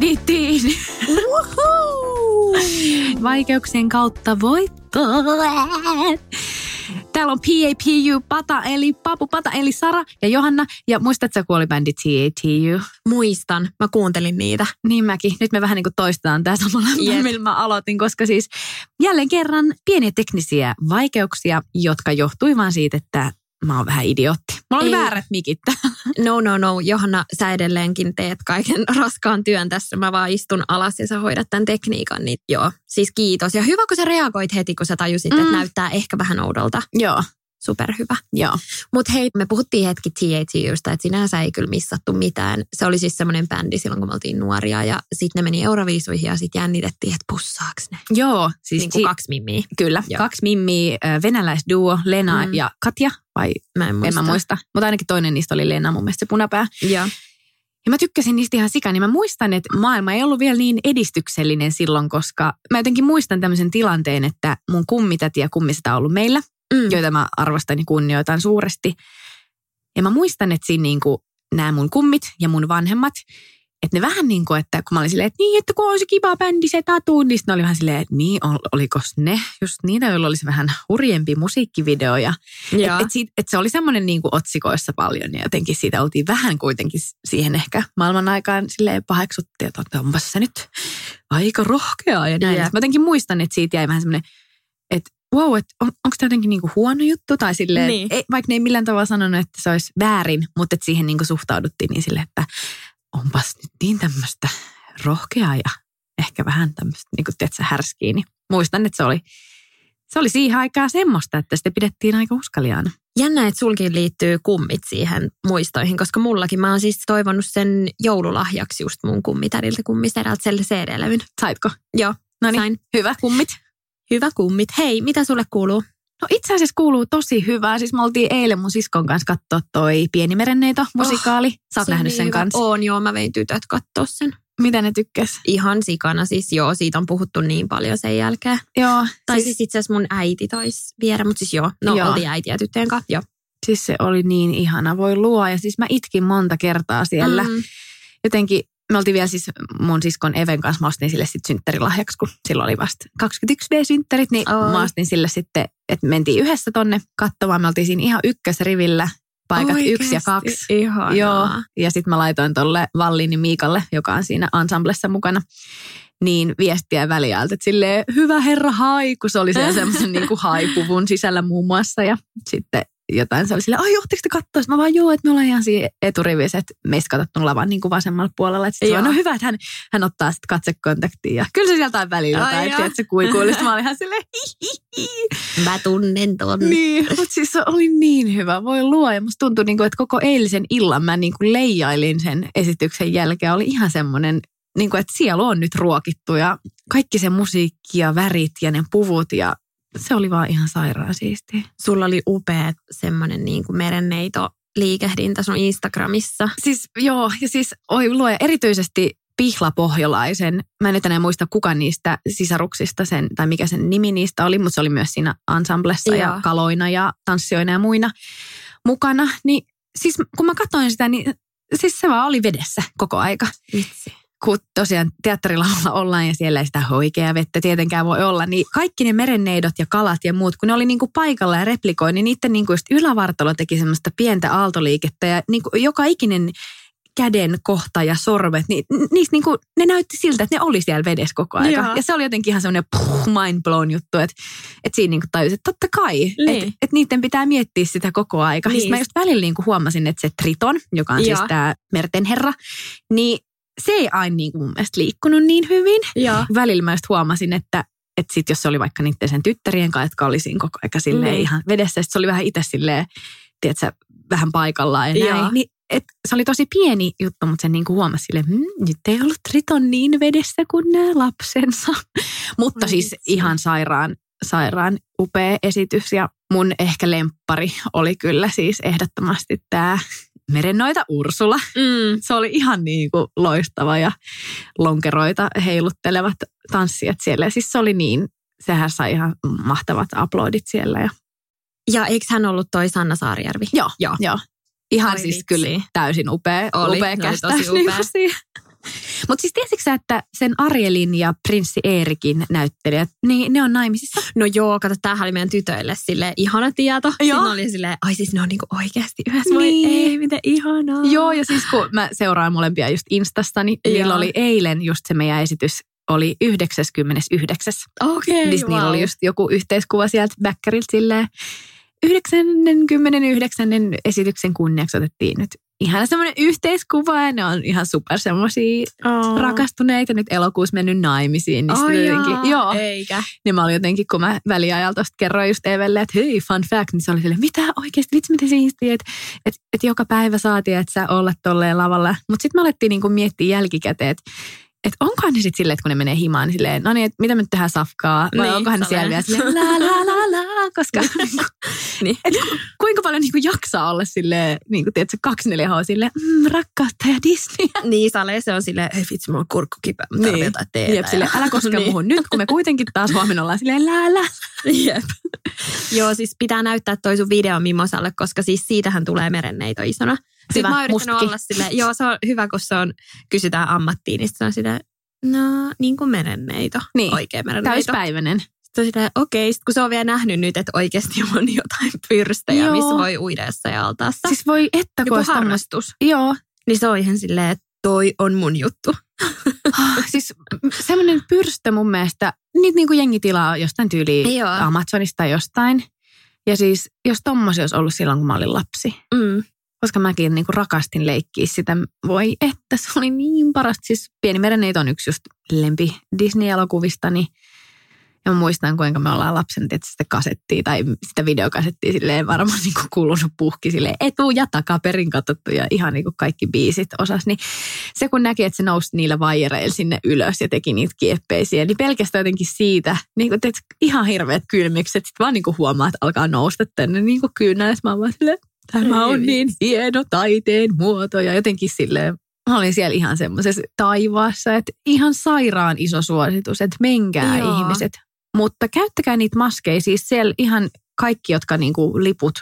tiidi. Vaikeuksien kautta voittoa. Täällä on PAPU, Pata eli Papu, Pata eli Sara ja Johanna. Ja muistatko, kun oli bändi TATU? Muistan, mä kuuntelin niitä. Niin mäkin. Nyt me vähän niin kuin toistetaan tämä samalla, Jep. millä mä aloitin, koska siis jälleen kerran pieniä teknisiä vaikeuksia, jotka johtui vaan siitä, että mä oon vähän idiootti. Mulla oli Ei. väärät mikit. No, no, no. Johanna, sä edelleenkin teet kaiken raskaan työn tässä. Mä vaan istun alas ja sä hoidat tämän tekniikan. Niin joo, siis kiitos. Ja hyvä, kun sä reagoit heti, kun sä tajusit, mm. Mm. että näyttää ehkä vähän oudolta. Joo, Superhyvä. joo. Mutta hei, me puhuttiin hetki TATUsta, että sinänsä ei kyllä missattu mitään. Se oli siis semmoinen bändi silloin, kun me oltiin nuoria. Ja sitten ne meni Euroviisuihin ja sitten jännitettiin, että pussaaks ne. Joo, siis Niin kuin ti- kaksi mimmiä. Kyllä, Joo. kaksi mimmiä, venäläisduo, Lena Mm. ja Katja, vai Mä en muista. en mä muista. Mutta ainakin toinen niistä oli Lena, mun mielestä se punapää. Joo. Ja mä tykkäsin niistä ihan sikan, niin mä muistan, että maailma ei ollut vielä niin edistyksellinen silloin, koska mä jotenkin muistan tämmöisen tilanteen, että mun kummitäti ja kummiseta on ollut meillä, Mm. joita mä arvostan ja kunnioitan suuresti. Ja mä muistan, että siinä niin kuin nämä mun kummit ja mun vanhemmat, että ne vähän niin kuin, että kun mä olin silleen, että niin, että kun olisi kiva bändi se tatu, niin ne oli vähän silleen, että niin, ol- olikos ne just niitä, joilla olisi vähän hurjempi musiikkivideo. Ja Joo. et, et, siitä, et se oli semmoinen niin kuin otsikoissa paljon ja jotenkin siitä oltiin vähän kuitenkin siihen ehkä maailman aikaan silleen paheksuttiin, että onpas se nyt aika rohkeaa ja näin. Jep. Mä jotenkin muistan, että siitä jäi vähän semmoinen, wow, että on, onko tämä jotenkin niin kuin huono juttu tai silleen, Niin. ei, vaikka ne ei millään tavalla sanonut, että se olisi väärin, mutta että siihen niin kuin suhtauduttiin niin silleen, että onpas nyt niin tämmöistä rohkeaa ja ehkä vähän tämmöistä niin kuin tiedätkö, härskiä, niin muistan, että se oli, se oli siihen aikaan semmoista, että sitä pidettiin aika uskaliaana. Jännä, että sulkin liittyy kummit siihen muistoihin, koska mullakin mä oon siis toivonut sen joululahjaksi just mun kummitädiltä kummisedältä selle CD-levyn. Saitko? Joo, No niin, hyvä kummit. Hyvä kummit. Hei, mitä sulle kuuluu? No itse asiassa kuuluu tosi hyvää. Siis me oltiin eilen mun siskon kanssa katsoa toi Pieni merenneito musikaali. Sä oot Se nähnyt niin sen hyvä. kanssa. Oon, joo, mä vein tytöt katsoa sen. Mitä ne tykkäs? Ihan sikana siis, joo, siitä on puhuttu niin paljon sen jälkeen. Joo, Tai siis, siis itse asiassa mun äiti taisi viedä, mutta siis joo, no Joo. oltiin äiti ja tyttöjen kanssa, joo. siis se oli niin ihana. Voi luo. Ja siis mä itkin monta kertaa siellä. Mm. Jotenkin me oltiin vielä siis mun siskon Even kanssa, mä ostin sille sitten synttärilahjaksi, kun silloin oli vasta 21D-synttärit, niin Oi. mä ostin sille sitten, että mentiin yhdessä tonne katsomaan. Me oltiin siinä ihan ykkösrivillä, paikat yksi ja kaksi. Ihanaa. Joo, ja sitten mä laitoin tolle Vallini Miikalle, joka on siinä ensemblessa mukana, niin viestiä väliältä, että silleen, hyvä herra hai, kun se oli semmoisen niin kuin haipuvun sisällä muun muassa. Ja sitten jotain, se oli silleen, ai johtiko te katsoa? Sitten Mä vaan, joo, että me ollaan ihan siinä eturivissä, että meistä katsottu lavan niin kuin vasemmalla puolella. Että Joo. no hyvä, että hän, hän ottaa sitten katsekontaktia. Ja kyllä se sieltä välillä Ai joo. että se kuikuili. Sitten mä olin ihan silleen, hi, hi, hi. Mä tunnen ton. Niin, mutta siis se oli niin hyvä. Voi luo. Ja musta tuntui, niin kuin, että koko eilisen illan mä niin kuin leijailin sen esityksen jälkeen. Oli ihan semmoinen, niin kuin, että sielu on nyt ruokittu ja kaikki se musiikki ja värit ja ne puvut ja se oli vaan ihan sairaan siistiä. Sulla oli upea semmoinen niin kuin merenneito liikehdintä sun Instagramissa. Siis joo, ja siis oi luoja, erityisesti Pihlapohjolaisen. Mä en nyt enää muista kuka niistä sisaruksista sen, tai mikä sen nimi niistä oli, mutta se oli myös siinä ensemblessa ja Joo. kaloina kaloina ja tanssijoina ja muina mukana. Niin siis kun mä katsoin sitä, niin siis se vaan oli vedessä koko aika. Vitsi. Kun tosiaan teatterilaulla ollaan ja siellä ei sitä hoikeaa vettä tietenkään voi olla, niin kaikki ne merenneidot ja kalat ja muut, kun ne oli niinku paikalla ja replikoi, niin niiden niinku just ylävartalo teki semmoista pientä aaltoliikettä ja niinku joka ikinen käden kohta ja sormet, niin niistä niinku, ne näytti siltä, että ne oli siellä vedessä koko. Joo. Ja se oli jotenkin ihan semmoinen mind blown juttu, että, että siinä niinku tajusin, että totta kai, Niin. että, että niiden pitää miettiä sitä koko aika. Niin. Niin. mä just välillä niinku huomasin, että se Triton, joka on siis Joo. tämä merten herra, niin se ei aina niin mun mielestä liikkunut niin hyvin. Joo. Välillä mä just huomasin, että, että sit jos se oli vaikka niiden sen tyttärien kanssa, jotka oli siinä koko aika silleen Niin. ihan vedessä, sit se oli vähän itse silleen, tiedätkö, vähän paikallaan ja näin. Niin, et se oli tosi pieni juttu, mutta sen niin kuin huomasi silleen, hm, nyt ei ollut Triton niin vedessä kuin nämä lapsensa. mutta siis ihan sairaan, sairaan upea esitys ja mun ehkä lemppari oli kyllä siis ehdottomasti tämä Merennoita Ursula. Mm. Se oli ihan niin kuin loistava ja lonkeroita heiluttelevat tanssijat siellä. Ja siis se oli niin, sehän sai ihan mahtavat aplodit siellä. Ja, Ja eikö hän ollut toi Sanna Saarijärvi? joo, Joo. joo. Ihan Oi siis vitsi. kyllä täysin upea, Oli, upea oli kästäys. tosi upea. Mutta siis tiesitkö että sen Arielin ja prinssi Eerikin näyttelijät, niin ne on naimisissa? No joo, kato, tämähän oli meidän tytöille sille ihana tieto. Joo. Siinä oli silleen, ai siis ne on niinku oikeasti yhdessä. Voi Niin. ei, miten ihanaa. Joo, ja siis kun mä seuraan molempia just Instasta, niin niillä oli eilen just se meidän esitys oli 99. Okei, Niin niillä oli just joku yhteiskuva sieltä Bäkkäriltä silleen 99. esityksen kunniaksi otettiin nyt ihan semmoinen yhteiskuva ja ne on ihan super semmoisia oh. rakastuneita nyt elokuussa mennyt naimisiin. Niin, oh, jotenkin, joo, eikä. niin mä olin jotenkin, kun mä väliajalta kerroin just Evelle, että hei, fun fact, niin se oli silleen, mitä oikeasti, vitsi miten siistiä, että et, et joka päivä saatiin, että sä olla tolleen lavalla. Mutta sitten me alettiin niinku miettiä jälkikäteen, että et onkohan ne sitten silleen, että kun ne menee himaan, niin silleen, no niin, että mitä me nyt tehdään safkaa, vai Niin, onkohan ne siellä vielä silleen, la la la la, koska Niin. et ku- kuinka paljon niinku jaksaa olla silleen, niinku tiedätkö, 24H silleen, mm, rakkautta ja Disney. Niin, Sale, se on silleen, ei vitsi, mulla on kurkku kipeä, mä Niin. jotain teetä. Jep, silleen, älä koske Niin. muuhun nyt, kun me kuitenkin taas huomenna ollaan silleen, la. Jep. Joo, siis pitää näyttää toi sun video Mimosalle, koska siis siitähän tulee merenneito isona. Sitten Hyvä, mä oon yrittänyt olla silleen, joo se on hyvä, kun se on, kysytään ammattiin, niin se on silleen, no niin kuin merenneito, Niin. oikea merenneito. Täyspäiväinen. Sitten silleen, okei, sit kun se on vielä nähnyt nyt, että oikeasti on jotain pyrstejä, Joo. missä voi uidessa ja altaassa. Siis voi että kun harrastus. Joo, Niin se on ihan silleen, että toi on mun juttu. Ah, siis semmoinen pyrstö mun mielestä, niitä niin kuin jengi tilaa jostain tyyliin Joo. Amazonista tai jostain. Ja siis jos tommosia olisi ollut silloin, kun mä olin lapsi. Mm. Koska mäkin niin kuin rakastin leikkiä sitä. Voi että se oli niin parasta. Siis Pieni merenneito on yksi just lempi Disney-elokuvistani. Ja mä muistan, kuinka me ollaan lapsen sitä kasettia tai sitä videokasettia silleen varmaan niin kuin kuulunut puhki silleen etu- ja takaperin katsottu ja ihan niin kuin kaikki biisit osas. Niin se kun näki, että se nousi niillä vaijereilla sinne ylös ja teki niitä kieppeisiä, niin pelkästään jotenkin siitä, niin kuin teet ihan hirveät kylmikset, sitten vaan niin kuin huomaa, että alkaa nousta tänne niin kuin kyynällä. Mä vaan silleen, tämä on niin hieno taiteen muoto ja jotenkin silleen, mä olin siellä ihan semmoisessa taivaassa, että ihan sairaan iso suositus, että menkää Joo. ihmiset. Mutta käyttäkää niitä maskeja, siis siellä ihan kaikki, jotka niinku liput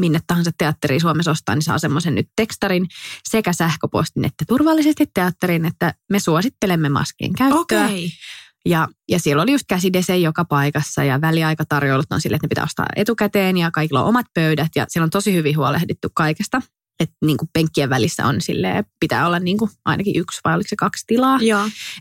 minne tahansa teatteriin Suomessa ostaa, niin saa semmoisen nyt tekstarin sekä sähköpostin, että turvallisesti teatteriin, että me suosittelemme maskien käyttöä. Okei. Ja, ja siellä oli just käsidese joka paikassa ja väliaikatarjoulut on sille, että ne pitää ostaa etukäteen ja kaikilla on omat pöydät ja siellä on tosi hyvin huolehdittu kaikesta. Että niin kuin penkkien välissä on silleen, pitää olla niin kuin ainakin yksi vai oliko se kaksi tilaa.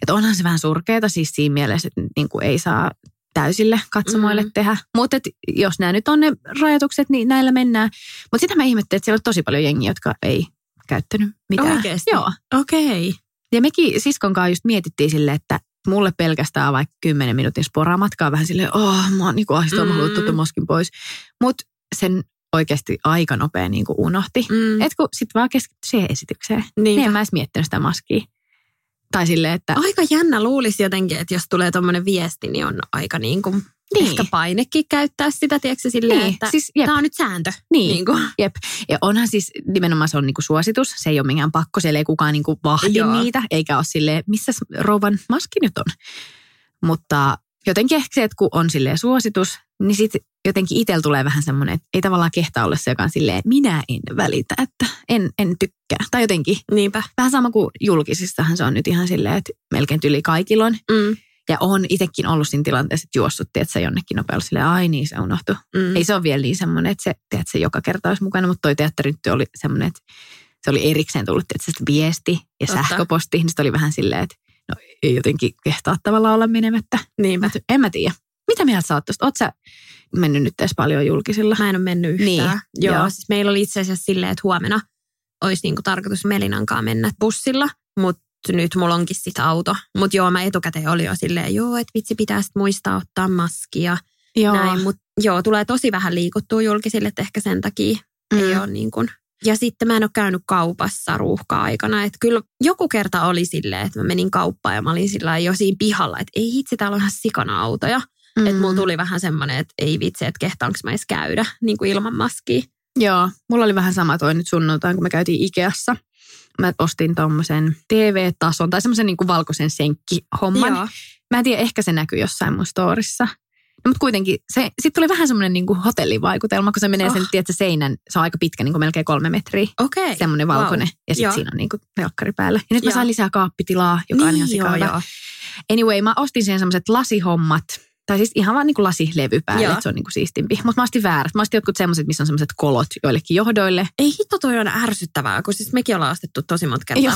Että onhan se vähän surkeata siis siinä mielessä, että niin kuin ei saa täysille katsomoille Mm. mm. tehdä. Mutta jos nämä nyt on ne rajoitukset, niin näillä mennään. Mutta sitä mä ihmettelin, että siellä on tosi paljon jengiä, jotka ei käyttänyt mitään. Oikeesti? Joo. Okei. Ja mekin siskon kanssa just mietittiin silleen, että mulle pelkästään vaikka 10 minuutin sporamatkaa vähän silleen, oh, mä oon niinku ahdistunut, mä haluan Mm. maskin pois. Mutta sen oikeasti aika nopea niinku unohti. Mm. Et kun sit vaan keskittyi siihen esitykseen. Niin. Niin en mä edes miettinyt sitä maskia. Tai silleen, että Aika jännä luulisi jotenkin, että jos tulee tuommoinen viesti, niin on aika niin kuin Niin. ehkä painekin käyttää sitä, tiedätkö silleen, Niin, että siis jep. tämä on nyt sääntö. niin. Niin kuin. Jep. Ja onhan siis nimenomaan se on niinku suositus. Se ei ole mikään pakko. Siellä ei kukaan niinku vahdi Joo. niitä. Eikä ole silleen, missä rouvan maski nyt on. Mutta jotenkin ehkä se, että kun on silleen suositus, niin sitten jotenkin itsellä tulee vähän semmoinen, että ei tavallaan kehtaa olla se, joka on silleen, minä en välitä, että en, en tykkää. Tai jotenkin Niinpä. vähän sama kuin julkisissahan se on nyt ihan silleen, että melkein tyli kaikilla on. Mm. Ja on itsekin ollut siinä tilanteessa, että juossut, että se jonnekin nopealla silleen, ai niin se unohtui. Mm. Ei se ole vielä niin semmoinen, että se, tiedät, se joka kerta olisi mukana, mutta toi teatteri nyt oli semmoinen, että se oli erikseen tullut tietysti se viesti ja Totta. sähköposti, niin sitten oli vähän silleen, että no ei jotenkin kehtaa tavallaan olla menemättä. Niinpä. Mut en mä tiedä. Mitä mieltä sä oot? Oot sä mennyt nyt edes paljon julkisilla? Mä en ole mennyt yhtään. Niin, Joo, joo. siis meillä oli itse asiassa silleen, että huomenna olisi niinku tarkoitus Melinankaan mennä bussilla, mutta nyt mulla onkin sit auto. Mutta joo, mä etukäteen oli jo silleen, joo, että vitsi pitää sit muistaa ottaa maskia. Joo. Näin, mutta joo, tulee tosi vähän liikuttua julkisille, että ehkä sen takia mm. ei ole niin kuin. Ja sitten mä en ole käynyt kaupassa ruuhka-aikana. Että kyllä joku kerta oli silleen, että mä menin kauppaan ja mä olin sillä jo siinä pihalla, että ei hitsi, täällä on ihan sikana autoja. Mm. Että mulla tuli vähän semmoinen, että ei vitsi, että kehtaanko mä edes käydä niin kuin ilman maskia. Joo, mulla oli vähän sama toi nyt sunnuntain, kun me käytiin Ikeassa. Mä ostin tommosen TV-tason tai semmoisen niin valkoisen senkkihomman. Joo. Mä en tiedä, ehkä se näkyy jossain mun storissa. No, mutta kuitenkin, se, sitten tuli vähän semmoinen niin hotellivaikutelma, kun se menee Oh. sen, tiedätkö, seinän, se on aika pitkä, niin kuin melkein kolme metriä. Okei. Semmoinen valkoinen. Wow. Ja sitten siinä on niin kuin telkkari päällä. Ja nyt mä Joo. sain lisää kaappitilaa, joka on ihan Niin, joo, joo. Anyway, mä ostin siihen semmoiset lasihommat. Tai siis ihan vaan niin kuin lasilevy päälle, Joo. että se on niin kuin siistimpi. Mutta mä ostin väärät. Mä ostin jotkut semmoiset, missä on semmoiset kolot joillekin johdoille. Ei hitto, toi on ärsyttävää, kun siis mekin ollaan ostettu tosi monta kertaa. Joo.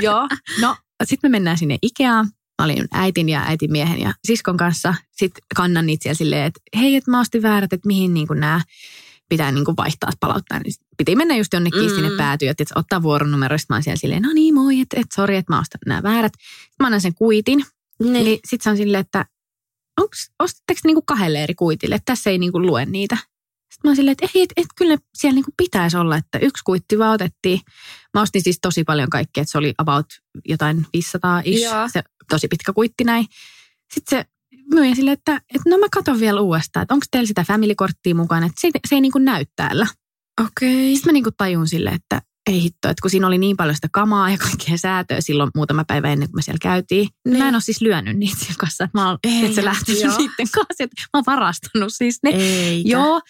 Joo. No, sitten me mennään sinne Ikeaan. Mä olin äitin ja äitin miehen ja siskon kanssa. Sitten kannan niitä siellä silleen, että hei, että mä ostin väärät, että mihin niin nämä pitää niin kuin vaihtaa, palauttaa. Niin piti mennä just jonnekin Mm. sinne päätyyn, että ottaa vuoronumero. Sitten mä oon siellä silleen, no niin moi, että et, sori, että mä ostan nämä väärät. Sitten mä annan sen kuitin. Niin. Niin sitten se on silleen, että onks, ostatteko te niinku kahdelle eri kuitille, että tässä ei niinku lue niitä. Sitten mä oon silleen, että ei, et, et, kyllä siellä niinku pitäisi olla, että yksi kuitti vaan otettiin. Mä ostin siis tosi paljon kaikkea, että se oli about jotain 500 ish, Joo. se tosi pitkä kuitti näin. Sitten se myyjä silleen, että, että no mä katon vielä uudestaan, että onko teillä sitä family-korttia mukana, että se, se ei niinku näy täällä. Okei. Sitten mä niinku tajun silleen, että ei hitto, että kun siinä oli niin paljon sitä kamaa ja kaikkea säätöä silloin muutama päivä ennen kuin me siellä käytiin. Niin. Niin. Mä en ole siis lyönyt niitä siinä kanssa, että mä oon, Ei, että se lähtenyt joo. niiden kanssa, että mä oon varastanut siis ne. Eikä. Joo.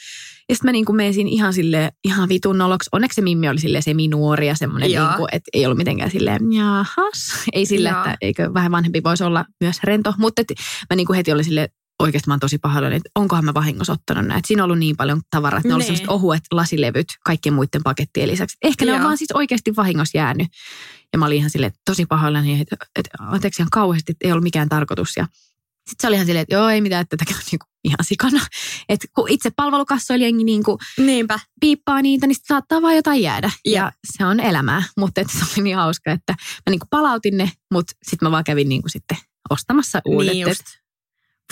Ja sitten mä niinku menisin ihan sille ihan vitun noloksi. Onneksi se Mimmi oli sille semi-nuori ja semmoinen, niinku, että ei ollut mitenkään silleen, jahas. Ei sille, Joo. että eikö vähän vanhempi voisi olla myös rento. Mutta mä niinku heti olin sille oikeasti mä oon tosi pahoillani, että onkohan mä vahingossa ottanut näitä. Siinä on ollut niin paljon tavaraa, että ne on ollut Niin. semmoiset ohuet lasilevyt kaikkien muiden pakettien lisäksi. Ehkä ne on Joo. vaan siis oikeasti vahingossa jäänyt. Ja mä olin ihan silleen, tosi pahoillani, että, että anteeksi ihan kauheasti, että ei ollut mikään tarkoitus. Ja sitten se oli ihan silleen, että joo, ei mitään, että tätäkin on niinku ihan sikana. Että kun itse palvelukassoilla jengi niinku Niinpä. piippaa niitä, niin saattaa vaan jotain jäädä. Jep. Ja se on elämää. Mutta se oli niin hauska, että mä niinku palautin ne, mutta sitten mä vaan kävin niinku sitten ostamassa uudet. Niin just. Et-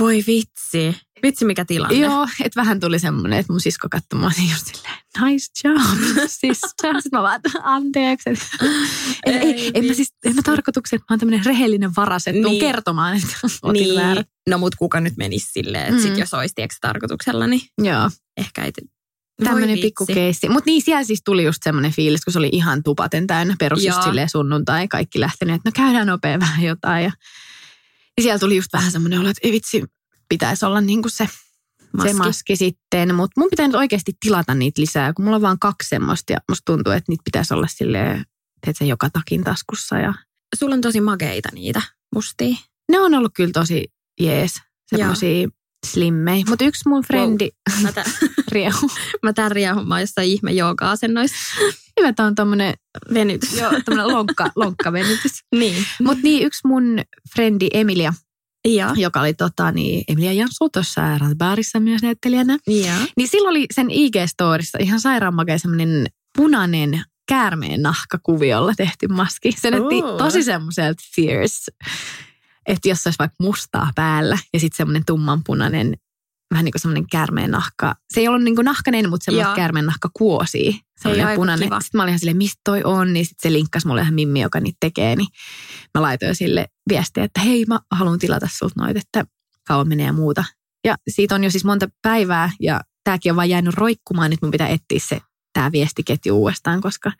Voi vitsi. Vitsi mikä tilanne. Joo, että vähän tuli semmoinen, että mun sisko katsoi mua niin just silleen, nice job, sister. Sitten mä vaan, anteeksi. Et, ei, ei, Ei en mä siis, en mä tarkoituksena, että mä oon tämmöinen rehellinen varas, että Niin. kertomaan, että otin niin. väärät. No mut kuka nyt menisi silleen, että mm. sit jos olisi tiedätkö, tarkoituksella, niin Joo, ehkä ei... Tämmöinen vitsi. pikku keissi. Mutta niin siellä siis tuli just semmoinen fiilis, kun se oli ihan tupaten täynnä. Perus just silleen sunnuntai, kaikki lähtenyt, että no käydään nopea vähän jotain. Ja, ja siellä tuli just vähän semmoinen olo, että ei vitsi, pitäisi olla niin kuin se maski. se maski sitten. Mutta mun pitää nyt oikeasti tilata niitä lisää, kun mulla on vaan kaksi semmoista ja musta tuntuu, että niitä pitäisi olla silleen, teet se joka takin taskussa. Ja Sulla on tosi makeita niitä mustia. ne on ollut kyllä tosi jees, semmoisia slimmei. Mutta yksi mun frendi, Mä, tä, Riehu, mä tän riehummaan jossain ihme jooga-asennoissa. hyvä, tää on tommonen, Venytys. joo, tommonen lonkka, lonkkavenytys. Niin. Mutta niin, yksi mun frendi Emilia, Joo. joka oli tota, niin, Emilia Jansu tuossa Ransbaarissa myös näyttelijänä, Joo. niin silloin oli sen IG-storissa ihan sairaan makea semmoinen punainen käärmeen nahkakuviolla tehty maski. Se näytti tosi semmoiselta fierce, että jos se olisi vaikka mustaa päällä ja sitten semmoinen tummanpunainen, vähän niin kuin semmoinen käärmeen nahka. Se ei ollut niin kuin nahkainen, mutta semmoinen Joo. käärmeen nahka kuosi. Semmoinen aika punainen. kiva. Sitten mä olin ihan silleen, mistä toi on, niin sitten se linkkasi mulle ihan Mimmi, joka niitä tekee, niin mä laitoin sille viestiä, että hei mä haluan tilata sulta noita, että kauan menee ja muuta. Ja siitä on jo siis monta päivää ja tämäkin on vaan jäänyt roikkumaan. Nyt mun pitää etsiä se tämä viestiketju uudestaan, koska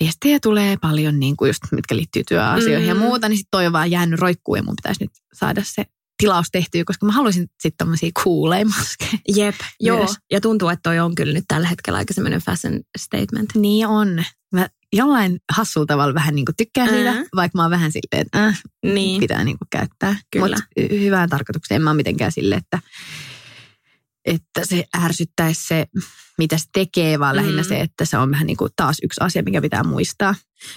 viestejä tulee paljon, niin kuin just, mitkä liittyy työasioihin mm. ja muuta, niin sitten toi on vaan jäänyt roikkuun ja mun pitäisi nyt saada se tilaus tehtyä, koska mä haluaisin sitten tämmöisiä kuuleja maskeja. Jep, joo. Myös. Ja tuntuu, että toi on kyllä nyt tällä hetkellä aika semmoinen fashion statement. Niin on. Mä jollain hassulla tavalla vähän niin kuin tykkään siitä, Mhm. vaikka mä oon vähän silleen, että äh, Niin. pitää niin kuin käyttää. Kyllä. Mutta hyvään tarkoitukseen en mä ole mitenkään silleen, että, että se ärsyttäisi se, mitä se tekee, vaan lähinnä Mm. se, että se on vähän niin kuin taas yksi asia, mikä pitää muistaa.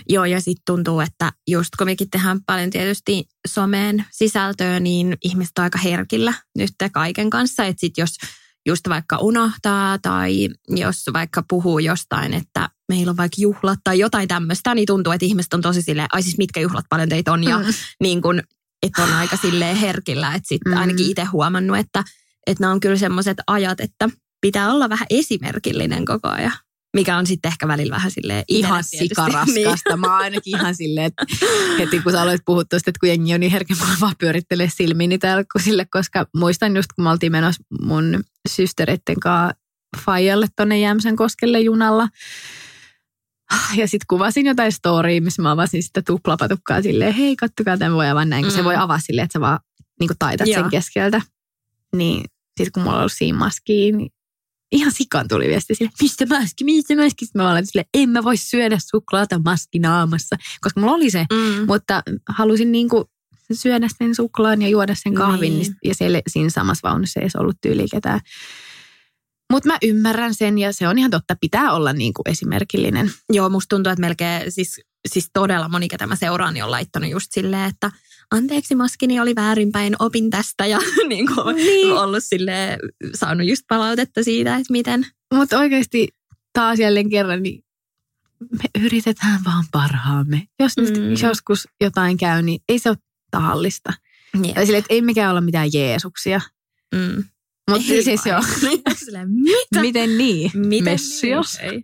Joo, ja sitten tuntuu, että just kun mekin tehdään paljon tietysti someen sisältöä, niin ihmiset on aika herkillä nyt kaiken kanssa. Että sitten jos just vaikka unohtaa tai jos vaikka puhuu jostain, että meillä on vaikka juhlat tai jotain tämmöistä, niin tuntuu, että ihmiset on tosi silleen, ai siis mitkä juhlat paljon teitä on ja mm. niin kun, että on aika silleen herkillä, että sitten mm. ainakin itse huomannut, että, että nämä on kyllä semmoiset ajat, että pitää olla vähän esimerkillinen koko ajan. Mikä on sitten ehkä välillä vähän silleen Ihan sikaraskasta. niin. Mä oon ainakin ihan silleen, että heti kun sä aloit puhua tuosta, että kun jengi on niin herkkä, mä vaan pyörittelee silmiini täällä sille, koska muistan just kun me oltiin menossa mun systereitten kanssa Fajalle tonne Jämsän koskelle junalla. Ja sitten kuvasin jotain storya, missä mä avasin sitä tuplapatukkaa silleen, hei kattokaa tämän voi avaa näin, kun mm. se voi avaa silleen, että sä vaan niin taitat Joo. sen keskeltä. Niin sitten kun mulla ollut siinä maskiin, niin ihan sikan tuli viesti sille, mistä maski, mistä maski? Sitten mä olin sille, en mä voi syödä suklaata maskinaamassa, koska mulla oli se, mm. mutta halusin niinku syödä sen suklaan ja juoda sen kahvin, niin. ja siellä, siinä samassa vaunussa ei edes ollut tyyli ketään. Mutta mä ymmärrän sen ja se on ihan totta, pitää olla niinku esimerkillinen. Joo, musta tuntuu, että melkein siis, siis todella moni, ketä mä seuraan, niin on laittanut just silleen, että – anteeksi maskini oli väärinpäin, opin tästä ja niin kuin niin. ollut sille saanut just palautetta siitä, että miten. Mutta oikeasti taas jälleen kerran, niin me yritetään vaan parhaamme. Jos mm. nyt joskus jotain käy, niin ei se ole tahallista. Yeah. Sille, että ei mikään olla mitään Jeesuksia. Mm. Mutta siis joo. Mitä? Miten niin? Miten Messias? Niin?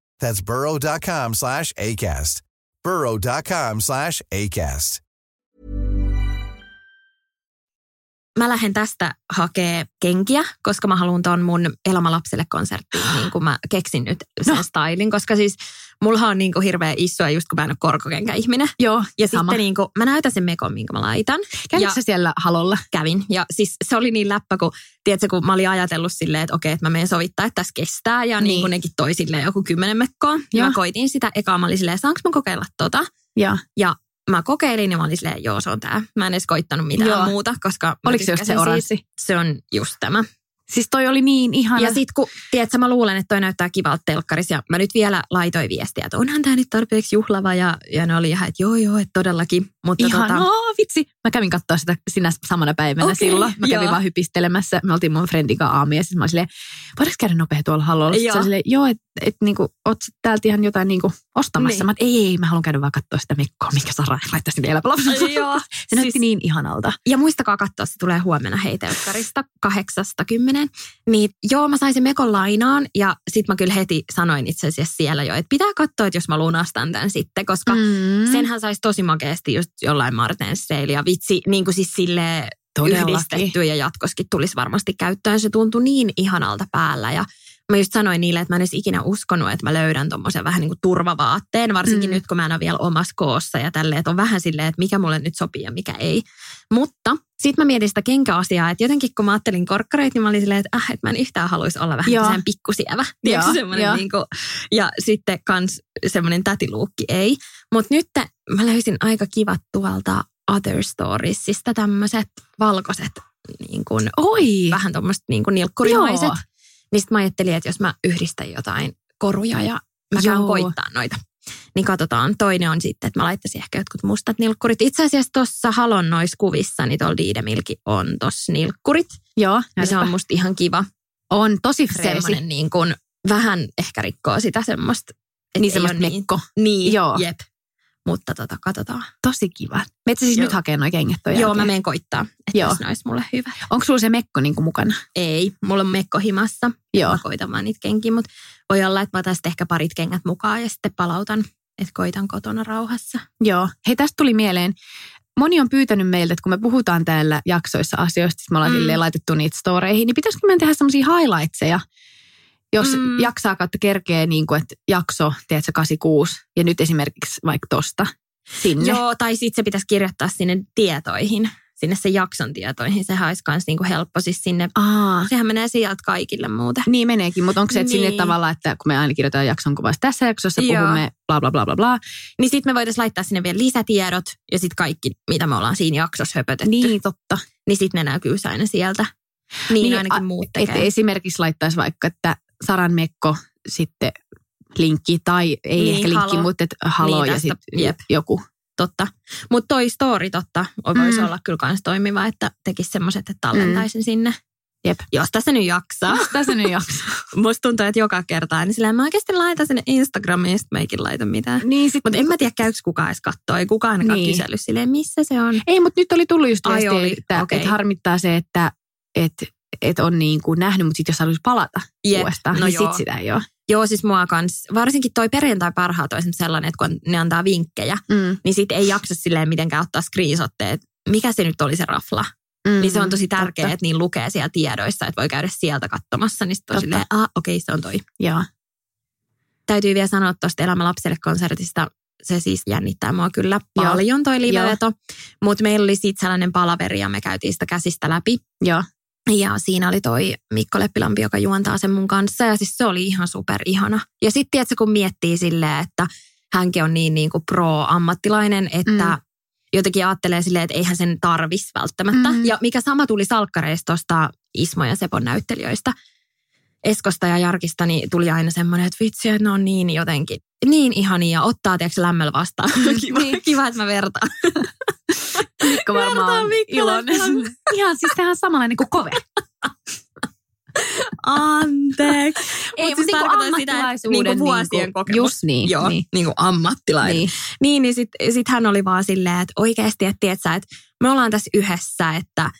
That's burrow.com slash ACAST. burrow.com slash ACAST. Mä lähden tästä hakee kenkiä, koska mä haluan ton mun elämälapselle konserttiin, niin kuin mä keksin nyt sen no. stylin, koska siis mulla on niin kuin hirveä isoa just kun mä en ole korkokenkä-ihminen. Joo, Ja sama. sitten niin kuin, mä näytän sen mekon, minkä mä laitan. Kävitkö sä siellä halolla? Kävin. Ja siis se oli niin läppä, kun, tiedätkö, kun mä olin ajatellut silleen, että okei, että mä menen sovittaa, että tässä kestää. Ja niin, niin kuin nekin toi silleen joku kymmenen mekkoa. Ja mä koitin sitä ekaa, mä olin silleen, saanko mä kokeilla tota? Ja. ja mä kokeilin ja mä olin silleen, joo se on tää. Mä en edes koittanut mitään joo. muuta, koska... Oliko se just se oranssi? Se on just tämä. Siis toi oli niin ihana. Ja sit kun, tiedätkö, mä luulen, että toi näyttää kivalta telkkarissa. Ja mä nyt vielä laitoin viestiä, että onhan tää nyt tarpeeksi juhlava. Ja, ja ne oli ihan, että joo joo, että todellakin. Mutta Ihanaa, tota... vitsi. Mä kävin katsoa sitä sinä samana päivänä okay, silloin. Mä kävin joo. vaan hypistelemässä. Me oltiin mun friendin kanssa aamia. Siis mä olin silleen, voidaanko käydä nopea tuolla hallolla? Joo. Se silleen, joo, että et, niinku, oot täältä ihan jotain niinku ostamassa. Niin. Mä ei, ei, mä haluan käydä vaan katsoa sitä mekkoa, mikä Sara laittaisi vielä Joo. se siis, näytti niin ihanalta. Ja muistakaa katsoa, se tulee huomenna heitelkkarista kahdeksasta kymmenen. Niin joo, mä sain sen mekon lainaan ja sitten mä kyllä heti sanoin itse asiassa siellä jo, että pitää katsoa, että jos mä lunastan tämän sitten, koska mm. senhän saisi tosi makeasti just jollain Martensseilla ja vitsi, niin kuin siis silleen yhdistetty ja jatkoskin tulisi varmasti käyttöön. Se tuntui niin ihanalta päällä ja mä just sanoin niille, että mä en edes ikinä uskonut, että mä löydän tuommoisen vähän niin kuin turvavaatteen, varsinkin mm. nyt kun mä en ole vielä omassa koossa ja tälleen, että on vähän silleen, että mikä mulle nyt sopii ja mikä ei. Mutta sitten mä mietin sitä kenkäasiaa, että jotenkin kun mä ajattelin korkkareita, niin mä olin silleen, että, äh, että mä en yhtään haluaisi olla vähän semmoinen pikkusievä. Joo, jo. Niin kuin, ja sitten kans semmoinen tätiluukki ei. Mutta nyt mä löysin aika kivat tuolta Other Storiesista tämmöiset valkoiset niin kuin, Oi. vähän tuommoiset niin nilkkurimaiset. Joo. Niin sitten mä ajattelin, että jos mä yhdistän jotain koruja ja mä käyn koittaa noita. Niin katsotaan. Toinen on sitten, että mä laittaisin ehkä jotkut mustat nilkkurit. Itse asiassa tuossa Halon noissa kuvissa, niin tuolla Diidemilki on tossa nilkkurit. Joo. Ja se on musta ihan kiva. On tosi freesi. niin kuin, vähän ehkä rikkoo sitä semmoista. Niin semmoista mekko. Niin, niin Joo. jep. Mutta tota, katsotaan. Tosi kiva. Meitä siis Joo. nyt hakee noin kengät Joo, jälkeen. mä menen koittaa, että Joo. ne olisi mulle hyvä. Onko sulla se mekko niin kuin mukana? Ei, mulla on mekko himassa. Joo. Mä koitan vaan niitä kenkiä, mutta voi olla, että mä otan sitten ehkä parit kengät mukaan ja sitten palautan, että koitan kotona rauhassa. Joo. Hei, tästä tuli mieleen. Moni on pyytänyt meiltä, että kun me puhutaan täällä jaksoissa asioista, sit me ollaan mm. laitettu niitä storeihin, niin pitäisikö meidän tehdä semmoisia highlightseja, jos Mm. jaksaa kautta kerkee, niin kuin, että jakso, tiedätkö, 86, ja nyt esimerkiksi vaikka tosta sinne. Joo, tai sitten se pitäisi kirjoittaa sinne tietoihin, sinne se jakson tietoihin. Sehän olisi myös niinku helppo siis sinne. Aa, Sehän menee sieltä kaikille muuten. niin meneekin, mutta onko se, että sinne Niin. tavalla, että kun me aina kirjoitetaan jakson kuvasta tässä jaksossa, Joo. puhumme bla bla bla bla bla. Niin sitten me voitaisiin laittaa sinne vielä lisätiedot ja sitten kaikki, mitä me ollaan siinä jaksossa höpötetty. Niin, totta. niin sitten ne näkyy aina sieltä. Niin, niin ainakin muut Että tekee. esimerkiksi laittaisi vaikka, että Saran Mekko sitten linkki, tai ei Niin, ehkä linkki, halo. mutta että halo Niin, ja sitten joku. Totta. Mutta toi story totta voisi Mm. olla kyllä kans toimiva, että tekisi semmoiset, että tallentaisin sinne. Jep. Jos tässä nyt jaksaa. Tässä nyt jaksaa. Musta tuntuu, että joka kerta, niin silleen mä oikeasti laitan sinne Instagramiin, sit mä eikin laita mitään. niin sit, Mutta en mä tiedä, käykö kukaan edes katsoa. Ei kukaan ainakaan Niin. kysellyt silleen, missä se on. Ei, mutta nyt oli tullut just Ai viestiä, oli, että, okei. että harmittaa se, että että että on niin kuin nähnyt, mutta sitten jos haluaisi palata Jep, uudestaan, no niin joo. sit sitä ei ole. Joo, siis mua kans, varsinkin toi perjantai parhaat on sellainen, että kun ne antaa vinkkejä, Mm. niin sit ei jaksa silleen mitenkään ottaa screenshotteja, että mikä se nyt oli se rafla. Mm. Niin se on tosi tärkeää, että niin lukee siellä tiedoissa, että voi käydä sieltä katsomassa. Niin sitten on silleen, ah, okei, se on toi. Joo. Täytyy vielä sanoa tuosta Elämä lapselle konsertista, se siis jännittää mua kyllä Joo. paljon toi liveveto. Mutta meillä oli siitä sellainen palaveri ja me käytiin sitä käsistä läpi. Joo. Ja siinä oli toi Mikko Leppilampi, joka juontaa sen mun kanssa. Ja siis se oli ihan super ihana. Ja sitten tiedätkö, kun miettii silleen, että hänkin on niin, niin kuin pro-ammattilainen, että Mm. jotenkin ajattelee silleen, että eihän sen tarvis välttämättä. Mm. Mm. Ja mikä sama tuli salkkareista tuosta Ismo ja Sepon näyttelijöistä. Eskosta ja Jarkista niin tuli aina semmoinen, että vitsi, että ne on niin jotenkin, niin ihania ottaa tiedätkö lämmöllä vastaan. kiva, Niin. kiva, että mä vertaan. Mikko varmaan Mikko iloinen. Ihan siis on samanlainen kuin kove. Anteeksi. Ei, Mut mutta siis niinku tarkoitan sitä, ammattilaisuuden niinku vuosien niinku- kokemus. just niin, Joo, niin. niin kuin ammattilainen. Niin. Niin, niin sitten sit hän oli vaan silleen, että oikeasti, että tiedät sä, että me ollaan tässä yhdessä, että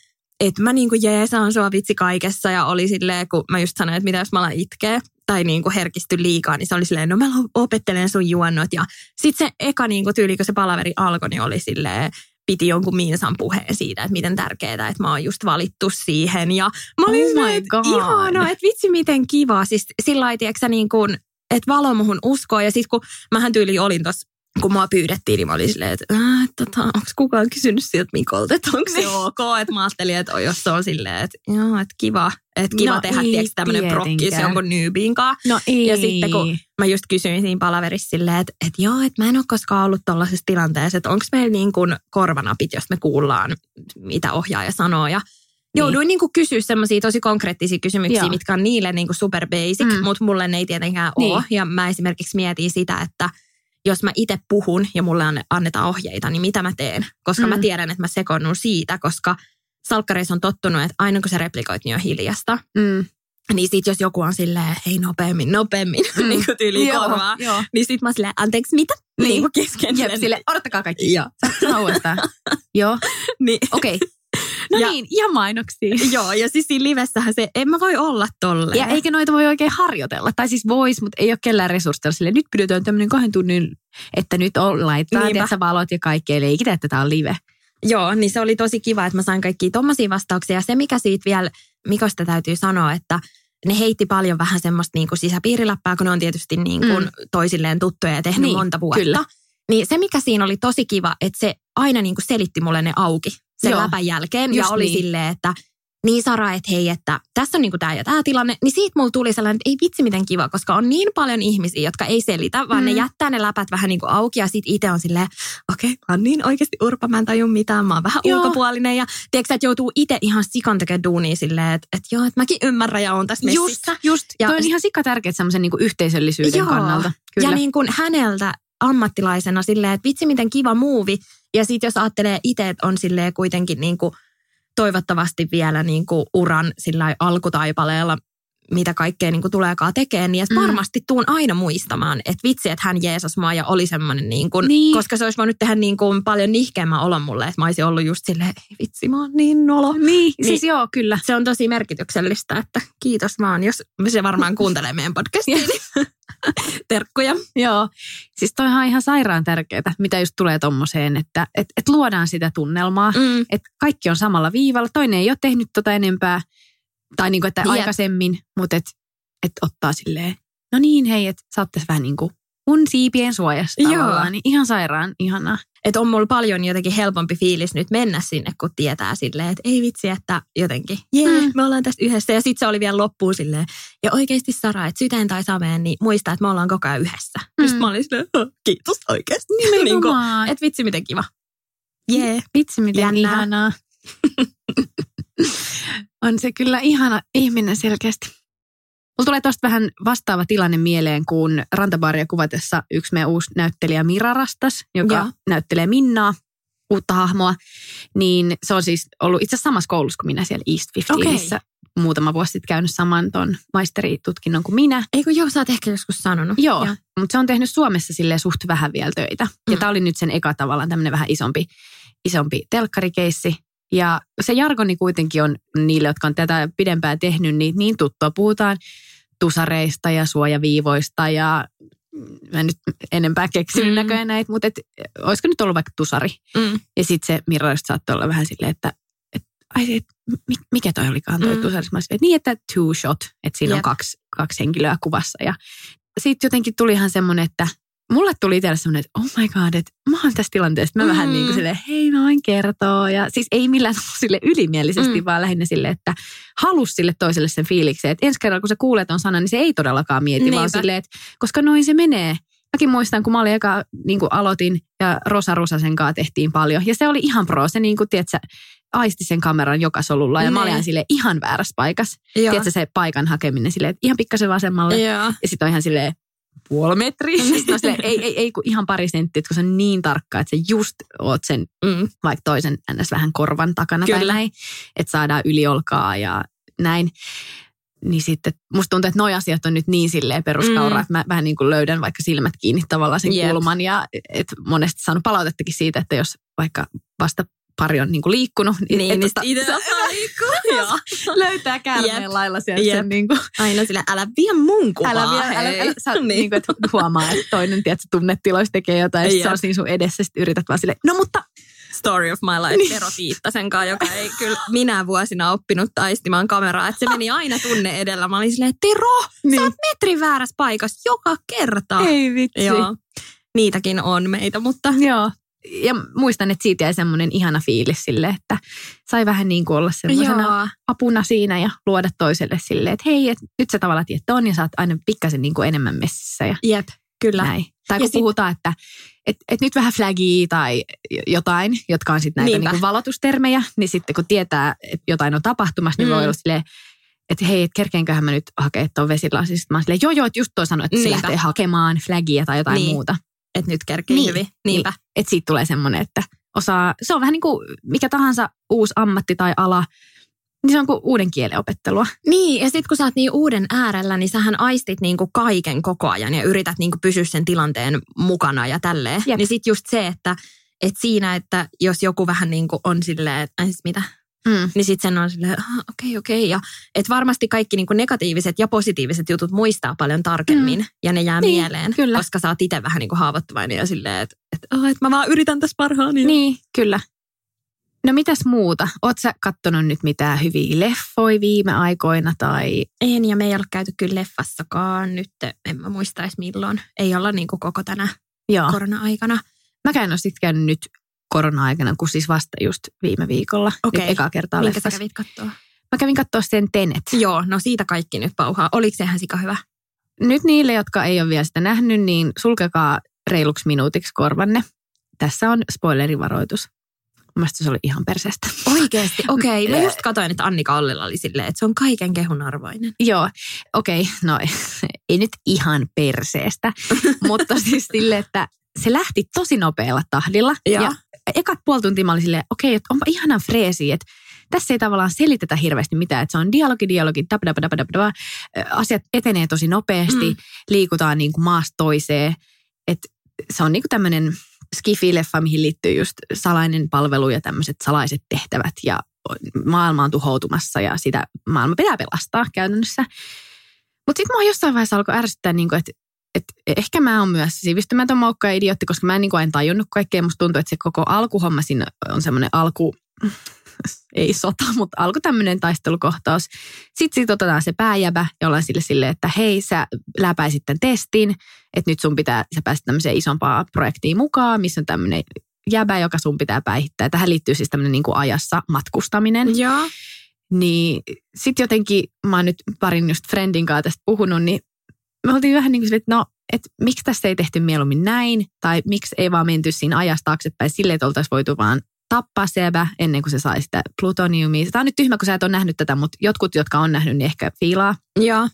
että mä niinku jeesaan sua vitsi kaikessa ja oli silleen, kun mä just sanoin, että mitä jos mä alan itkeä tai niinku herkisty liikaa, niin se oli silleen, no mä opettelen sun juonnot ja sitten se eka niinku tyyli, kun se palaveri alkoi, niin oli silleen, piti jonkun Miinsan puheen siitä, että miten tärkeää, että mä oon just valittu siihen. Ja mä olin Oh silleen, että God. ihana, että vitsi miten kiva. Siis sillä lailla, niin kuin, että valo muhun uskoo. Ja sitten kun mähän tyyli olin tuossa kun mua pyydettiin, niin mä olin silleen, että äh, tota, onko kukaan kysynyt sieltä Mikolta, että onko se ok. Että mä ajattelin, että jos se on silleen, että joo, että kiva, että kiva No tehdä, tiedätkö, tämmöinen prokkis jonkun nyybiin kanssa. No ei. Ja sitten kun mä just kysyin siinä palaverissa silleen, että, että joo, että mä en ole koskaan ollut tollaisessa tilanteessa, että onko meillä niin kuin korvanapit, jos me kuullaan, mitä ohjaaja sanoo. Ja jouduin niin kuin kysyä semmoisia tosi konkreettisia kysymyksiä, Joo. mitkä on niille niin kuin super basic, mm. mutta mulle ne ei tietenkään Niin. ole. Ja mä esimerkiksi mietin sitä, että jos mä itse puhun ja mulle anne- annetaan ohjeita, niin mitä mä teen? Koska Mm. mä tiedän, että mä sekoonnun siitä, koska salkkareissa on tottunut, että aina kun sä replikoit, niin on hiljasta. Mm. Niin sit jos joku on silleen, hei nopeammin, nopeammin, Mm. niin kuin tyyliin Joo, korvaa. joo. Niin sit mä silleen, anteeksi mitä? Niin. Niin, kuin kesken. Jep, sen. sille, odottakaa kaikki. Joo. Uudestaan. Joo, Niin. okei. No Ja- niin, ja mainoksia. Joo, ja siis siinä livessähän se, en mä voi olla tolleen. Ja eikä noita voi oikein harjoitella. Tai siis vois, mutta ei ole kellään resursseilla sille. Nyt pidetään tämmöinen kahden tunnin, että nyt on, tiedätkö, valot ja kaikkea. Leikitä, että tämä on live. Joo, niin se oli tosi kiva, että mä sain kaikkia tommosia vastauksia. Ja se, mikä siitä vielä Mikosta täytyy sanoa, että ne heitti paljon vähän semmoista niin kuin sisäpiiriläppää, kun ne on tietysti niin kuin Mm. toisilleen tuttuja ja tehnyt niin, monta vuotta. kyllä. Niin se, mikä siinä oli tosi kiva, että se aina niin kuin selitti mulle ne auki sen Joo, läpän jälkeen. Ja just oli niin. silleen, että niin Sara, että hei, että tässä on niin tämä ja tämä tilanne. Niin siitä mulla tuli sellainen, että ei vitsi miten kiva, koska on niin paljon ihmisiä, jotka ei selitä, vaan Mm. ne jättää ne läpät vähän niin kuin auki. Ja sit itse on silleen, okei, okay, mä oon niin oikeasti urpa, mä en taju mitään, mä oon vähän Joo. ulkopuolinen. Ja tiedätkö että joutuu itse ihan sikan tekemään duunia silleen, että, että joo, että mäkin ymmärrän ja oon tässä Just, messissä. just. Ja- Toi on ihan sika tärkeää semmoisen niinku yhteisöllisyyden Joo. kannalta. Kyllä. Ja niin kuin häneltä ammattilaisena silleen, että vitsi miten kiva muuvi. Ja sitten jos ajattelee itse, että on silleen kuitenkin niin kuin toivottavasti vielä niin kuin uran sillä alkutaipaleella, mitä kaikkea niin kuin tuleekaan tekemään, niin että Mm. varmasti tuun aina muistamaan, että vitsi, että hän jeesas mua ja oli semmoinen niin kuin, Niin. koska se olisi voinut tehdä niin kuin paljon nihkeämmän olon mulle, että mä olisin ollut just silleen, vitsi, mä oon niin nolo. Niin, Niin. siis joo, kyllä. Se on tosi merkityksellistä, että kiitos vaan, jos se varmaan kuuntelee meidän podcastia. niin Terkkuja. Joo, siis toihan on ihan sairaan tärkeää, mitä just tulee tommoseen, että et, et luodaan sitä tunnelmaa, Mm. että kaikki on samalla viivalla. Toinen ei ole tehnyt tota enempää, tai niinku, että Jep. aikaisemmin, mutta että et ottaa silleen, no niin hei, että sä oot tässä vähän niin kuin mun siipien suojassa Joo. niin ihan sairaan ihanaa. Että on mulla paljon jotenkin helpompi fiilis nyt mennä sinne, kun tietää silleen, että ei vitsi, että jotenkin, jee, Mm. me ollaan tässä yhdessä. Ja sitten se oli vielä loppuun silleen, ja oikeasti Sara, että syteen tai sameen, niin muista, että me ollaan koko ajan yhdessä. Mm. Sitten mä olin silleen, "Oh, kiitos oikeasti. niin kuin, että vitsi, miten kiva. Jee. Vitsi, miten Jännää. ihanaa. on se kyllä ihana ihminen selkeästi. Mulla tulee tosta vähän vastaava tilanne mieleen, kun Rantabaaria kuvatessa yksi meidän uusi näyttelijä Mira Rastas, joka Joo. näyttelee Minnaa, uutta hahmoa, niin se on siis ollut itse asiassa samassa koulussa kuin minä siellä East 15, Okei. muutama vuosi sitten käynyt saman ton maisteritutkinnon kuin minä. Eikö joo, sä oot ehkä joskus sanonut. Joo, mutta se on tehnyt Suomessa sille suht vähän vielä töitä. Ja Mm. tämä oli nyt sen eka tavallaan tämmöinen vähän isompi, isompi telkkarikeissi. Ja se jargoni kuitenkin on niille, jotka on tätä pidempään tehnyt, niin, niin tuttua. Puhutaan tusareista ja suojaviivoista ja mä nyt enempää keksinyt Mm. näköjään näitä, mutta et, olisiko nyt ollut vaikka tusari. Mm. Ja sitten se Miro just saattoi olla vähän silleen, että et, ai, et, mi- mikä toi olikaan toi Mm. tusari. Mä olisin, että niin, että two shot, että siinä on Jep. kaksi, kaksi henkilöä kuvassa. Ja sitten jotenkin tuli ihan semmoinen, että mulle tuli itselle semmoinen, että oh my god, että mä oon tässä tilanteessa. Mä mm. vähän Mm. niin kuin silleen, hei mä voin kertoa. Ja siis ei millään sille ylimielisesti, Mm. mm. vaan lähinnä sille, että halus sille toiselle sen fiiliksen. Että ensi kerralla kun sä kuulet ton sanan, niin se ei todellakaan mieti, vaan Niinpä. silleen, että koska noin se menee. Mäkin muistan, kun mä olin eka, niin kuin aloitin ja Rosa Rusasen kanssa tehtiin paljon. Ja se oli ihan pro. Se niin kuin, tiedätkö, aisti sen kameran joka solulla. Ja mä olin Ne. sille ihan väärässä paikassa. Joo. Tiedätkö, se paikan hakeminen silleen, että ihan pikkasen vasemmalle. Joo. Ja sitten on ihan silleen puoli metriä. Silleen, ei, ei, ei, kun ihan pari senttiä, että kun se on niin tarkka, että sä just oot sen Mm. vaikka toisen ns. vähän korvan takana tai Kyllä. näin, että saadaan yliolkaa ja näin. Niin sitten musta tuntuu, että noi asiat on nyt niin silleen peruskaura, Mm. että mä vähän niin kuin löydän vaikka silmät kiinni tavallaan sen Jep. kulman. Ja et monesti saanut palautettakin siitä, että jos vaikka vasta pari on niin kuin liikkunut, niin, Niin, niin tota- itse osaa liikkua. Löytää käärmeen Jep. lailla sieltä Jep. sen niin kuin, Aina sillä, älä vie mun kuvaa, älä, vielä, älä, hei. älä, sä niin. niin kuin, että huomaa, että toinen tiedät, tunnetiloissa tekee jotain, ja se on siinä sun edessä, sit yrität vaan silleen, no mutta Story of my life, Niin. Tero Tiittasen kanssa, joka ei kyllä minä vuosina oppinut taistimaan kameraa. Että se meni aina tunne edellä. Mä olin silleen, Tero, niin. sä oot metrin väärässä paikassa joka kerta. ei vitsi. Joo, niitäkin on meitä, mutta Joo. Ja muistan, että siitä jäi semmoinen ihana fiilis sille, että sai vähän niin kuin olla semmoisena Joo. apuna siinä ja luoda toiselle silleen, että hei, et nyt sä tavallaan tiedät on ja sä oot aina pikkasen niin kuin enemmän messissä ja Jep, kyllä. näin. Tai Ja kun sit- puhutaan, että et, et nyt vähän flagia tai jotain, jotka on sitten näitä Niinpä. niin kuin valotustermejä, niin sitten kun tietää, että jotain on tapahtumassa, niin Mm. voi olla silleen, että hei, et kerkeenköhän mä nyt hakea tuon vesilasin. Sitten mä oon silleen, joo joo, että just toi sanoi, että se Niinpä. lähtee hakemaan flagia tai jotain Niin. muuta. Että nyt kerkii Niin. hyvin. Niinpä. Että siitä tulee semmoinen, että osaa, se on vähän niin kuin mikä tahansa uusi ammatti tai ala, niin se on kuin uuden kielen opettelua. Niin, ja sitten kun sä oot niin uuden äärellä, niin sähän aistit niinku kaiken koko ajan ja yrität niinku pysyä sen tilanteen mukana ja tälleen. Jep. Niin sitten just se, että et siinä, että jos joku vähän niin kuin on silleen, että "Ai siis mitä, Mm. niin sitten sen on silleen, "Ah, okei, okei. Ja et varmasti kaikki niinku negatiiviset ja positiiviset jutut muistaa paljon tarkemmin mm. ja ne jää Niin, mieleen. kyllä. Koska sä oot itse vähän niinku haavoittuvainen ja silleen, että et, oh, et mä vaan yritän tässä parhaani. Niin, kyllä. No mitäs muuta? Oot sä kattonut nyt mitään hyviä leffoja viime aikoina tai... En, ja me ei olla käyty kyllä leffassakaan nyt, en mä muista edes milloin. Ei olla niinku koko tänä Joo. korona-aikana. Mäkään en ole sit käynyt nyt korona-aikana, kun siis vasta just viime viikolla. Okei. Nyt ekaa kertaa Minkä sä leffassa. kävit katsoa? Mä kävin katsoa sen Tenet. Joo, no siitä kaikki nyt pauhaa. Oliko se ihan sika hyvä? Nyt niille, jotka ei ole vielä sitä nähnyt, niin sulkekaa reiluksi minuutiksi korvanne. Tässä on spoilerivaroitus. Mielestäni se oli ihan perseestä. Oikeesti, okei. Okay. Mä just katsoin, että Annika Ollila oli silleen, että se on kaiken kehun arvoinen. Joo, okei, okay, no ei nyt ihan perseestä, mutta siis sille, että se lähti tosi nopealla tahdilla. Joo. Ja ekat puoli tuntia mä olin silleen, okei, okay, että onpa ihanan freesi, että tässä ei tavallaan selitetä hirveästi mitään, että se on dialogi, dialogi, dab, dab, dab, dab, dab. asiat etenee tosi nopeasti, mm. liikutaan niin kuin maasta toiseen, että se on niin kuin tämmöinen skifi-leffa, mihin liittyy just salainen palvelu ja tämmöiset salaiset tehtävät ja maailma on tuhoutumassa ja sitä maailma pitää pelastaa käytännössä. Mutta sitten mua jossain vaiheessa alkoi ärsyttää, niin että et ehkä mä oon myös sivistymätön moukka ja idiotti, koska mä en, niin kuin, en tajunnut kaikkea. Musta tuntuu, että se koko alkuhomma siinä on semmoinen alku, ei sota, mutta alku tämmöinen taistelukohtaus. Sitten sit otetaan se pääjäbä ja ollaan sille sille, että hei sä läpäisit tämän testin, että nyt sun pitää, sä päästä tämmöiseen isompaan projektiin mukaan, missä on tämmöinen jäbä, joka sun pitää päihittää. Tähän liittyy siis tämmöinen niin kuin ajassa matkustaminen. Joo. Niin sitten jotenkin, mä oon nyt parin just friendin kanssa tästä puhunut, niin me oltiin vähän niin kuin että no, että miksi tässä ei tehty mieluummin näin, tai miksi ei vaan menty siinä ajassa taaksepäin silleen, että oltaisiin voitu vaan tappaa Seba ennen kuin se sai sitä plutoniumia. Tämä on nyt tyhmä, kun sä et ole nähnyt tätä, mutta jotkut, jotka on nähnyt, niin ehkä fiilaa. Joo.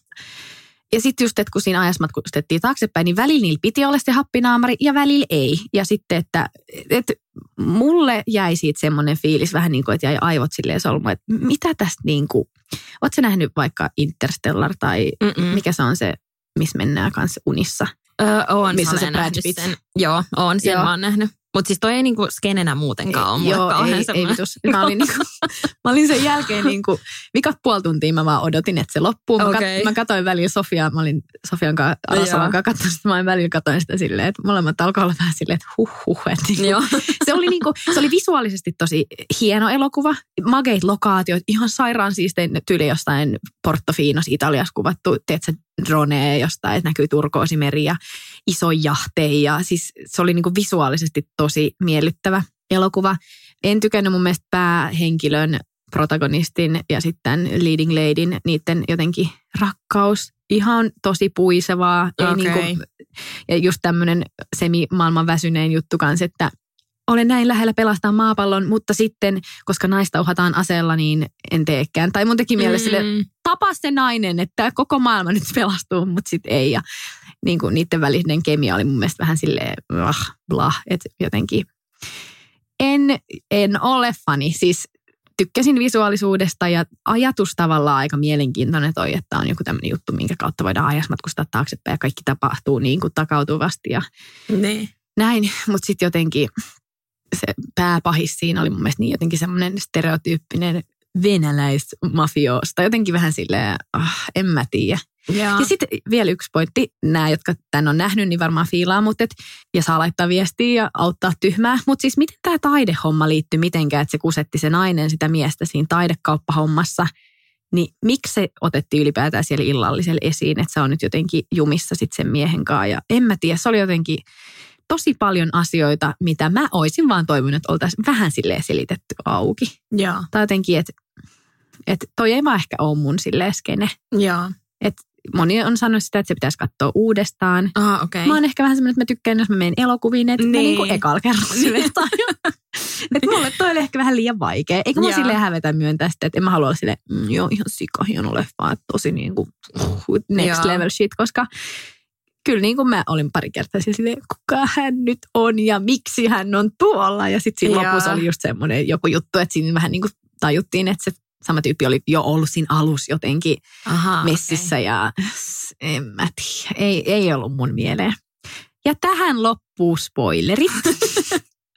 Ja sitten just, että kun siinä ajassa matkustettiin taaksepäin, niin välillä niillä piti olla se happinaamari ja välillä ei. Ja sitten, että, että mulle jäi siitä semmoinen fiilis vähän niin kuin, että jäi aivot silleen solmu, että mitä tästä niin kuin, ootko nähnyt vaikka Interstellar tai Mm-mm. mikä se on se, missä mennään kanssa unissa? Öö, on, missä se Brad Pitt. Sen. Joo, on sen Joo. mä oon nähnyt. Mutta siis toi ei niinku skenenä muutenkaan ole Joo, ei, ei vitus. Mä olin, niinku, mä olin sen jälkeen niinku, vikat puoli tuntia mä vaan odotin, että se loppuu. Mä, okay. kat, mä katsoin välillä Sofia, mä olin Sofian kanssa, Alasalan kanssa katsonut mä olin välillä katsoin sitä silleen, että molemmat alkoi olla vähän silleen, että huh huh. Että niinku, se, oli niinku, se oli visuaalisesti tosi hieno elokuva. Mageit lokaatiot, ihan sairaan siisteen tyyli jostain Portofinos Italiassa kuvattu, tiedätkö, drone jostain, että näkyy turkoosimeri ja iso jahteja. Siis se oli niinku visuaalisesti tosi miellyttävä elokuva. En tykännyt mun mielestä päähenkilön, protagonistin ja sitten leading ladyn, niiden jotenkin rakkaus. Ihan tosi puisevaa. Okay. Ei niinku, ja just tämmöinen semi-maailman väsyneen juttu kanssa, että olen näin lähellä pelastaa maapallon, mutta sitten, koska naista uhataan aseella, niin en teekään. Tai mun teki mielessä mm. sille, tapa se nainen, että koko maailma nyt pelastuu, mutta sitten ei. Ja niin kuin niiden välinen kemia oli mun mielestä vähän silleen, ah, blah, että jotenkin en, en ole fani. Siis tykkäsin visuaalisuudesta ja ajatus tavallaan aika mielenkiintoinen toi, että on joku tämmöinen juttu, minkä kautta voidaan ajassa matkustaa taaksepäin ja kaikki tapahtuu niin kuin takautuvasti ja ne. näin. Mutta sitten jotenkin se pääpahis siinä oli mun mielestä niin jotenkin semmoinen stereotyyppinen venäläismafiosta. Jotenkin vähän silleen, ah, en mä tiedä. Ja, ja sitten vielä yksi pointti, nämä, jotka tämän on nähnyt, niin varmaan fiilaa, mutta et, ja saa laittaa viestiä ja auttaa tyhmää. Mutta siis miten tämä taidehomma liittyy mitenkään, että se kusetti se nainen sitä miestä siinä taidekauppahommassa, niin miksi se otettiin ylipäätään siellä illallisella esiin, että se on nyt jotenkin jumissa sitten sen miehen kanssa. Ja en mä tiedä, se oli jotenkin tosi paljon asioita, mitä mä oisin vaan toivonut, että oltaisiin vähän silleen selitetty auki. Joo. Tai jotenkin, että että toi ei vaan ehkä ole mun silleen skene. Joo. Et moni on sanonut sitä, että se pitäisi katsoa uudestaan. Aha, okay. Mä oon ehkä vähän semmoinen, että mä tykkään, jos mä menen elokuviin, että niin. mä niinku ekalla kerralla että mulle toi oli ehkä vähän liian vaikea. Eikä mä silleen hävetä myöntää sitä, että en mä halua olla silleen, mm, joo ihan sika hieno leffa, että tosi niin kuin next Joo. level shit, koska kyllä niin kuin mä olin pari kertaa silleen, kuka hän nyt on ja miksi hän on tuolla. Ja sitten siinä lopussa oli just semmoinen joku juttu, että siinä vähän niin kuin tajuttiin, että se sama tyyppi oli jo ollut siinä alus jotenkin Aha, messissä okay. ja en mä tiedä, ei, ei ollut mun mieleen. Ja tähän loppuu spoilerit.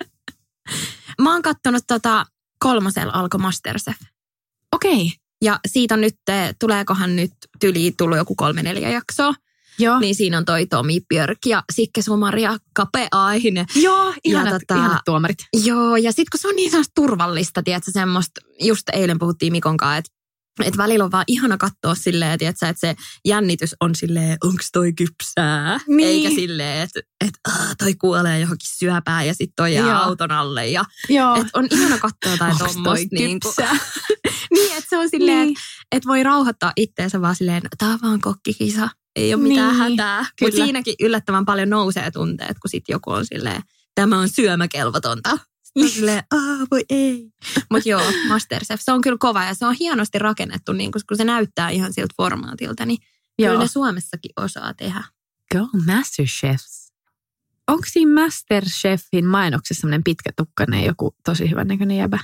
mä oon kattonut tota kolmosella alko Masterchef. Okei. Okay. Ja siitä on nyt, tuleekohan nyt tyli tullut joku kolme neljä jaksoa. Joo. Niin siinä on toi Tomi Björk ja Sikke Sumaria Kape Aihinen. Joo, ihanat, ja tota, ihanat tuomarit. Joo, ja sitten kun se on niin turvallista, tiedätkö, semmoista, just eilen puhuttiin Mikon kanssa, että et välillä on vaan ihana katsoa silleen, tiedätkö, että se jännitys on silleen, onko toi kypsää? Niin. Eikä silleen, että et, toi kuolee johonkin syöpään ja sitten toi jää Joo. auton alle. Ja, Joo. Et on ihana katsoa jotain tuommoista. Niin, niin että se on silleen, niin. että et voi rauhoittaa itteensä vaan silleen, tää on vaan kokkikisa ei ole mitään niin, hätää. Mutta siinäkin yllättävän paljon nousee tunteet, kun sitten joku on silleen, tämä on syömäkelvotonta. silleen, aah voi ei. Mutta joo, Masterchef, se on kyllä kova ja se on hienosti rakennettu, niin kun se näyttää ihan siltä formaatilta, niin joo. kyllä ne Suomessakin osaa tehdä. Go Masterchefs. Onko siinä Masterchefin mainoksessa sellainen pitkä tukkainen joku tosi hyvän näköinen jäbä?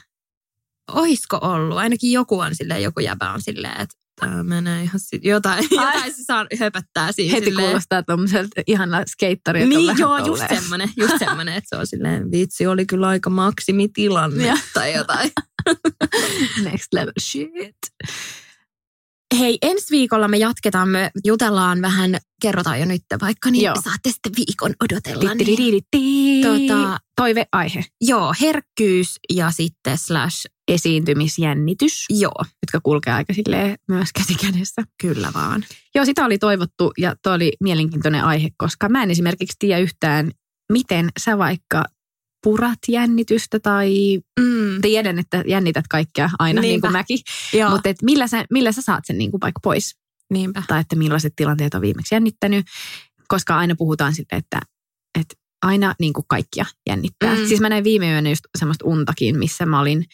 oisko ollut? Ainakin joku on silleen, joku jäbä on silleen, että tämä menee ihan sit, jotain, jotain se saa höpöttää siinä Heti silleen. kuulostaa tommoselta ihana skeittari, Niin, joo, just tolleen. semmoinen, just semmoinen, että se on silleen, vitsi, oli kyllä aika maksimitilanne tai jotain. Next level shit. Hei, ensi viikolla me jatketaan, me jutellaan vähän, kerrotaan jo nyt vaikka, niin Joo. saatte sitten viikon odotella. Niin. Tota, Toiveaihe. joo, herkkyys ja sitten slash, Esiintymisjännitys, joo, jotka kulkee aika silleen myös käsikädessä. kyllä vaan. Joo, sitä oli toivottu ja tuo oli mielenkiintoinen aihe, koska mä en esimerkiksi tiedä yhtään, miten sä vaikka purat jännitystä tai Mm, tiedän, että jännität kaikkea aina niin Niinpä. kuin mäkin. joo, Mutta et millä, sä, millä sä saat sen niin kuin vaikka pois? niinpä. Tai että millaiset tilanteet on viimeksi jännittänyt? Koska aina puhutaan sitten, että, että aina niin kuin kaikkia jännittää. Mm. Siis mä näin viime yönä just semmoista untakin, missä mä olin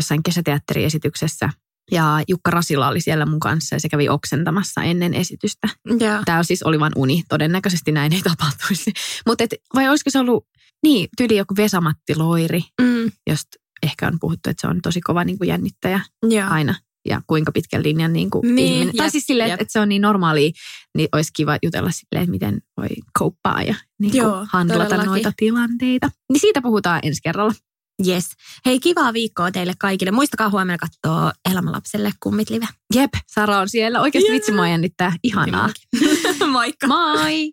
jossain kesäteatteriesityksessä. Ja Jukka Rasila oli siellä mun kanssa ja se kävi oksentamassa ennen esitystä. Joo. Tämä siis oli vain uni. Todennäköisesti näin ei tapahtuisi. Mutta vai olisiko se ollut, niin, tyyli joku Vesamatti Loiri, Mm, josta ehkä on puhuttu, että se on tosi kova niin kuin jännittäjä joo. aina. Ja kuinka pitkän linjan niin kuin Niin, ihminen. Tai jep, siis silleen, että, että se on niin normaalia, niin olisi kiva jutella silleen, että miten voi kouppaa ja niin kuin Joo, handlata todellakin. noita tilanteita. Niin siitä puhutaan ensi kerralla. Yes. Hei, kivaa viikkoa teille kaikille. Muistakaa huomenna katsoa Elämälapselle kummit live. Jep, Sara on siellä. Oikeasti Jee. vitsi mua jännittää. Ihanaa. Moikka. Moi!